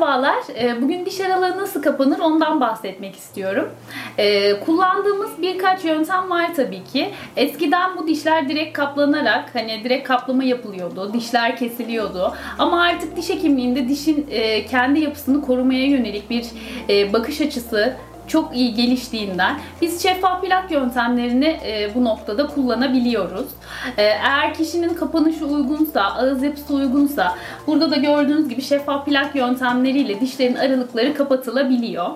Merhabalar. Ee, bugün diş aralığı nasıl kapanır ondan bahsetmek istiyorum. Ee, kullandığımız birkaç yöntem var tabii ki. Eskiden bu dişler direkt kaplanarak hani direkt kaplama yapılıyordu. Dişler kesiliyordu. Ama artık diş hekimliğinde dişin e, kendi yapısını korumaya yönelik bir e, bakış açısı çok iyi geliştiğinden biz şeffaf plak yöntemlerini e, bu noktada kullanabiliyoruz. E, eğer kişinin kapanışı uygunsa, ağız yapısı uygunsa burada da gördüğünüz gibi şeffaf plak yöntemleriyle dişlerin aralıkları kapatılabiliyor.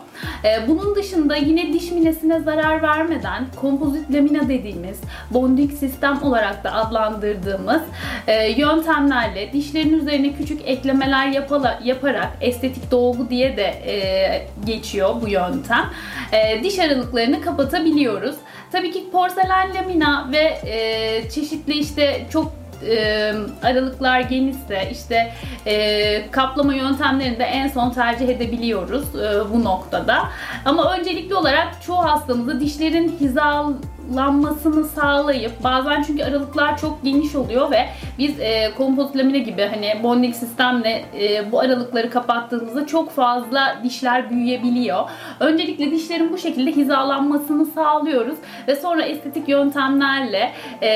E, bunun dışında yine diş minesine zarar vermeden kompozit lamina dediğimiz bonding sistem olarak da adlandırdığımız e, yöntemlerle dişlerin üzerine küçük eklemeler yapala, yaparak estetik dolgu diye de e, geçiyor bu yöntem e, diş aralıklarını kapatabiliyoruz. Tabii ki porselen lamina ve e, çeşitli işte çok e, aralıklar genişse işte e, kaplama yöntemlerini de en son tercih edebiliyoruz e, bu noktada. Ama öncelikli olarak çoğu hastamızda dişlerin hizal lanmasını sağlayıp bazen çünkü aralıklar çok geniş oluyor ve biz e, kompozit lamine gibi hani bonding sistemle e, bu aralıkları kapattığımızda çok fazla dişler büyüyebiliyor. Öncelikle dişlerin bu şekilde hizalanmasını sağlıyoruz ve sonra estetik yöntemlerle e,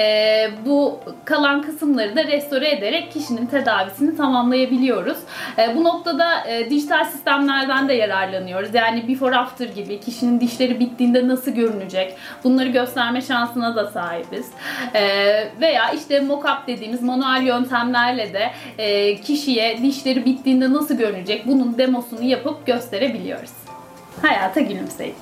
bu kalan kısımları da restore ederek kişinin tedavisini tamamlayabiliyoruz. E, bu noktada e, dijital sistemlerden de yararlanıyoruz. Yani before after gibi kişinin dişleri bittiğinde nasıl görünecek bunları göster gösterme şansına da sahibiz. E, veya işte mock-up dediğimiz manuel yöntemlerle de e, kişiye dişleri bittiğinde nasıl görünecek bunun demosunu yapıp gösterebiliyoruz. Hayata gülümseyin.